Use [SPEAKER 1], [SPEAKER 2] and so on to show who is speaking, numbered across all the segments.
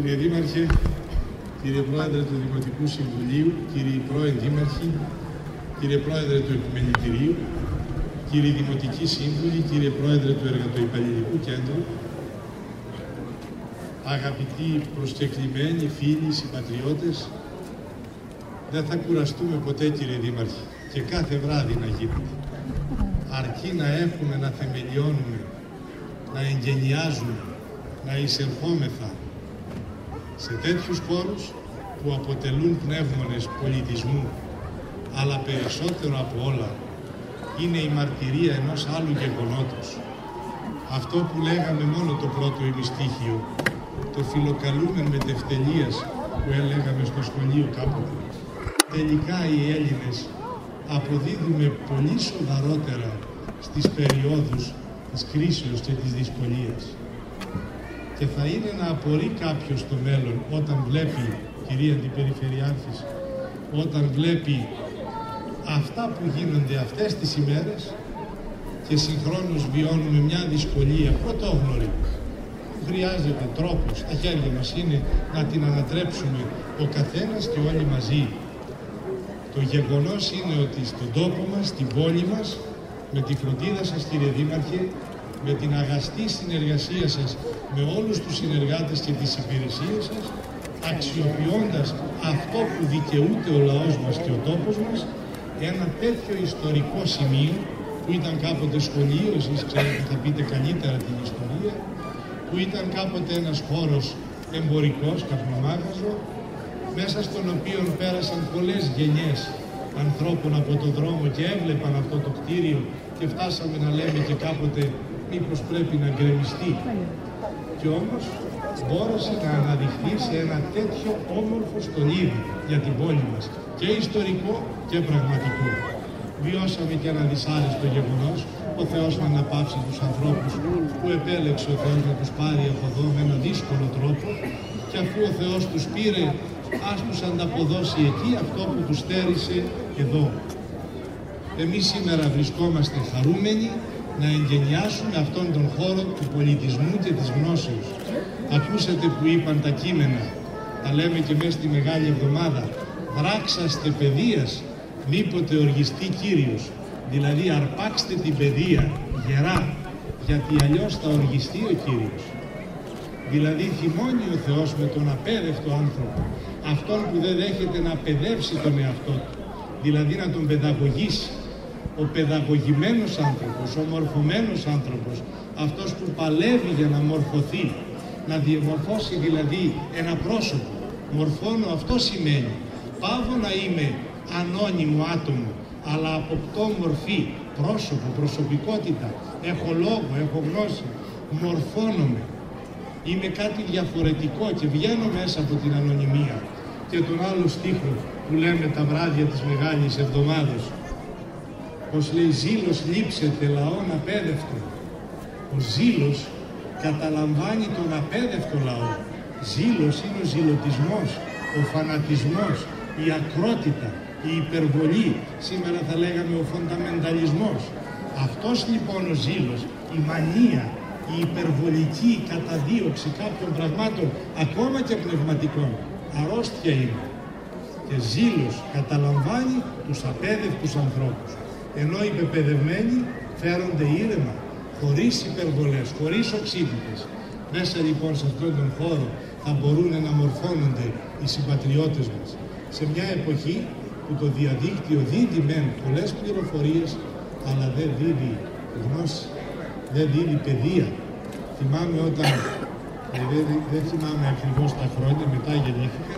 [SPEAKER 1] Κύριε Δήμαρχε, κύριε Πρόεδρε του Δημοτικού Συμβουλίου, κύριοι πρώην Δήμαρχοι, κύριε Πρόεδρε του Επιμελητηρίου, κύριοι Δημοτικοί Σύμβουλοι, κύριε Πρόεδρε του Εργατοϊπαλληλικού Κέντρου, αγαπητοί προσκεκλημένοι, φίλοι, συμπατριώτες, δεν θα κουραστούμε ποτέ κύριε Δήμαρχε και κάθε βράδυ να γίνεται. Αρκεί να έχουμε, να θεμελιώνουμε, να εγγενιάζουμε, να εισερχόμεθα σε τέτοιους χώρους που αποτελούν πνεύμονες πολιτισμού, αλλά περισσότερο από όλα είναι η μαρτυρία ενός άλλου γεγονότος. Αυτό που λέγαμε μόνο το πρώτο ημιστήχιο, το φιλοκαλούμε με τευτελίας που έλεγαμε στο σχολείο κάποτε. Τελικά οι Έλληνες αποδίδουμε πολύ σοβαρότερα στις περιόδους της κρίσεως και της δυσκολίας και θα είναι να απορεί κάποιος στο μέλλον όταν βλέπει, κυρία Αντιπεριφερειάρχης, όταν βλέπει αυτά που γίνονται αυτές τις ημέρες και συγχρόνως βιώνουμε μια δυσκολία πρωτόγνωρη που χρειάζεται τρόπος, στα χέρια μας είναι να την ανατρέψουμε ο καθένας και όλοι μαζί. Το γεγονός είναι ότι στον τόπο μας, στην πόλη μας, με τη φροντίδα σας κύριε Δήμαρχε, με την αγαστή συνεργασία σας με όλους τους συνεργάτες και τις υπηρεσίες σας, αξιοποιώντας αυτό που δικαιούται ο λαός μας και ο τόπος μας, ένα τέτοιο ιστορικό σημείο, που ήταν κάποτε σχολείο, εσείς ξέρετε θα πείτε καλύτερα την ιστορία, που ήταν κάποτε ένας χώρος εμπορικός, καπνομάγαζο, μέσα στον οποίο πέρασαν πολλές γενιές ανθρώπων από τον δρόμο και έβλεπαν αυτό το κτίριο και φτάσαμε να λέμε και κάποτε μήπως πρέπει να γκρεμιστεί. Και όμως μπόρεσε να αναδειχθεί σε ένα τέτοιο όμορφο στολίδι για την πόλη μας, και ιστορικό και πραγματικό. Βιώσαμε και ένα δυσάρεστο γεγονός, ο Θεός να αναπαύσει τους ανθρώπους που επέλεξε ο Θεός να τους πάρει από εδώ με ένα δύσκολο τρόπο και αφού ο Θεός τους πήρε, ας τους ανταποδώσει εκεί αυτό που τους στέρισε εδώ. Εμείς σήμερα βρισκόμαστε χαρούμενοι να εγγενιάσουμε αυτόν τον χώρο του πολιτισμού και της γνώσεως. Ακούσατε που είπαν τα κείμενα, τα λέμε και μέσα στη Μεγάλη Εβδομάδα, δράξαστε παιδείας, μήποτε οργιστεί Κύριος. Δηλαδή αρπάξτε την παιδεία γερά, γιατί αλλιώς θα οργιστεί ο Κύριος. Δηλαδή θυμώνει ο Θεός με τον απέδευτο άνθρωπο, αυτόν που δεν δέχεται να παιδεύσει τον εαυτό του, δηλαδή να τον παιδαγωγήσει, ο παιδαγωγημένος άνθρωπος, ο μορφωμένος άνθρωπος, αυτός που παλεύει για να μορφωθεί, να διαμορφώσει δηλαδή ένα πρόσωπο. Μορφώνω αυτό σημαίνει. Πάβω να είμαι ανώνυμο άτομο, αλλά αποκτώ μορφή, πρόσωπο, προσωπικότητα. Έχω λόγο, έχω γνώση, μορφώνομαι. Είμαι κάτι διαφορετικό και βγαίνω μέσα από την ανωνυμία. Και τον άλλο στίχο που λέμε τα βράδια της Μεγάλης Εβδομάδος, πως λέει ζήλος λείψετε λαόν απέδευτο. Ο ζήλος καταλαμβάνει τον απέδευτο λαό. Ζήλος είναι ο ζηλωτισμός, ο φανατισμός, η ακρότητα, η υπερβολή, σήμερα θα λέγαμε ο φονταμενταλισμός. Αυτός λοιπόν ο ζήλος, η μανία, η υπερβολική καταδίωξη κάποιων πραγμάτων, ακόμα και πνευματικών, αρρώστια είναι. Και ζήλος καταλαμβάνει τους απέδευτους ανθρώπους ενώ οι πεπαιδευμένοι φέρονται ήρεμα, χωρίς υπερβολές, χωρίς οξύτητες. Μέσα λοιπόν σε αυτόν τον χώρο θα μπορούν να μορφώνονται οι συμπατριώτες μας. Σε μια εποχή που το διαδίκτυο δίδει μεν πολλές πληροφορίες, αλλά δεν δίδει γνώση, δεν δίδει παιδεία. Θυμάμαι όταν, ε, δεν, δεν θυμάμαι ακριβώς τα χρόνια, μετά γεννήθηκα,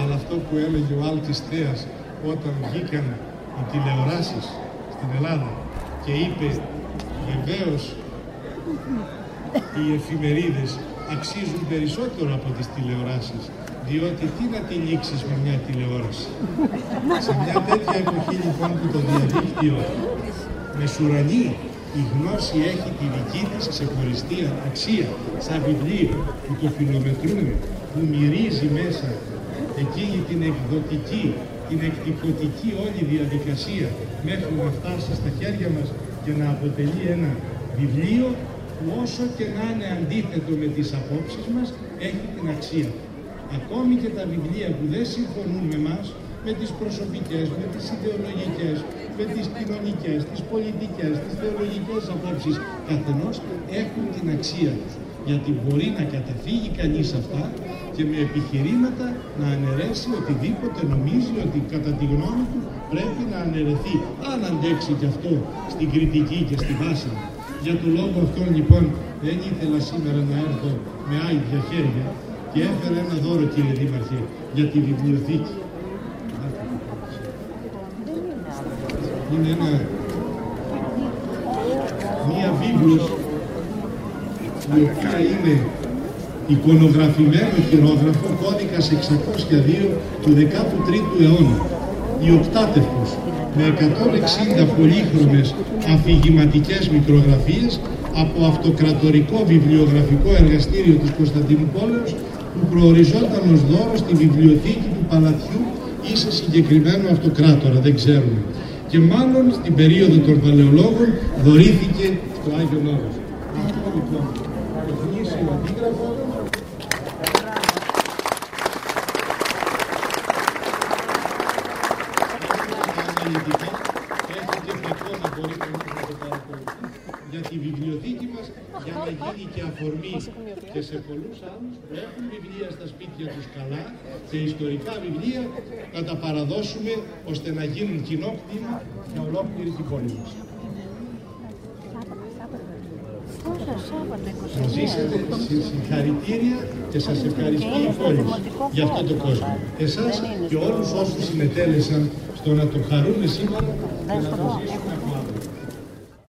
[SPEAKER 1] αλλά αυτό που έλεγε ο Άλκης Θέας όταν βγήκαν οι τηλεοράσεις στην Ελλάδα και είπε βεβαίως οι εφημερίδες αξίζουν περισσότερο από τις τηλεοράσεις διότι τι να τη λήξεις με μια τηλεόραση. Σε μια τέτοια εποχή λοιπόν που το διαδίκτυο μεσουρανεί η γνώση έχει τη δική της ξεχωριστή αξία σαν βιβλίο που το φιλομετρούμε, που μυρίζει μέσα εκείνη την εκδοτική την εκτυπωτική όλη διαδικασία μέχρι να φτάσει στα χέρια μας και να αποτελεί ένα βιβλίο που όσο και να είναι αντίθετο με τις απόψεις μας έχει την αξία. ακόμη και τα βιβλία που δεν συμφωνούν με μας, με τις προσωπικές, με τις ιδεολογικές, με τις κοινωνικές, τις πολιτικές, τις θεολογικές απόψεις καθενός έχουν την αξία τους. Γιατί μπορεί να καταφύγει κανείς αυτά και με επιχειρήματα να αναιρέσει οτιδήποτε νομίζει ότι κατά τη γνώμη του πρέπει να αναιρεθεί. Αν αντέξει και αυτό στην κριτική και στη βάση. Για τον λόγο αυτό λοιπόν δεν ήθελα σήμερα να έρθω με άγια χέρια και έφερα ένα δώρο κύριε Δήμαρχε για τη βιβλιοθήκη. Είναι ένα, μία βίβλος η οποία είναι εικονογραφημένο χειρόγραφο κώδικας 602 του 13ου αιώνα. Η οκτάτευκος με 160 πολύχρωμες αφηγηματικές μικρογραφίες από αυτοκρατορικό βιβλιογραφικό εργαστήριο της Κωνσταντινούπολης που προοριζόταν ως δώρο στη βιβλιοθήκη του Παλατιού ή σε συγκεκριμένο αυτοκράτορα, δεν ξέρουμε. Και μάλλον στην περίοδο των Παλαιολόγων δωρήθηκε στο Άγιο Όρος. Αυτό λοιπόν το γνήσιο αντίγραφο για τη βιβλιοθήκη μας για να γίνει και αφορμή και σε πολλούς άλλους που έχουν βιβλία στα σπίτια τους καλά και ιστορικά βιβλία να τα παραδώσουμε ώστε να γίνουν κοινό κτήμα για ολόκληρη την πόλη μας. Να ζήσετε συγχαρητήρια και σας ευχαριστώ η πόλη για αυτό το κόσμο. Εσάς και όλους όσους συμμετέλεσαν στο να το χαρούμε σήμερα και να το ζήσουμε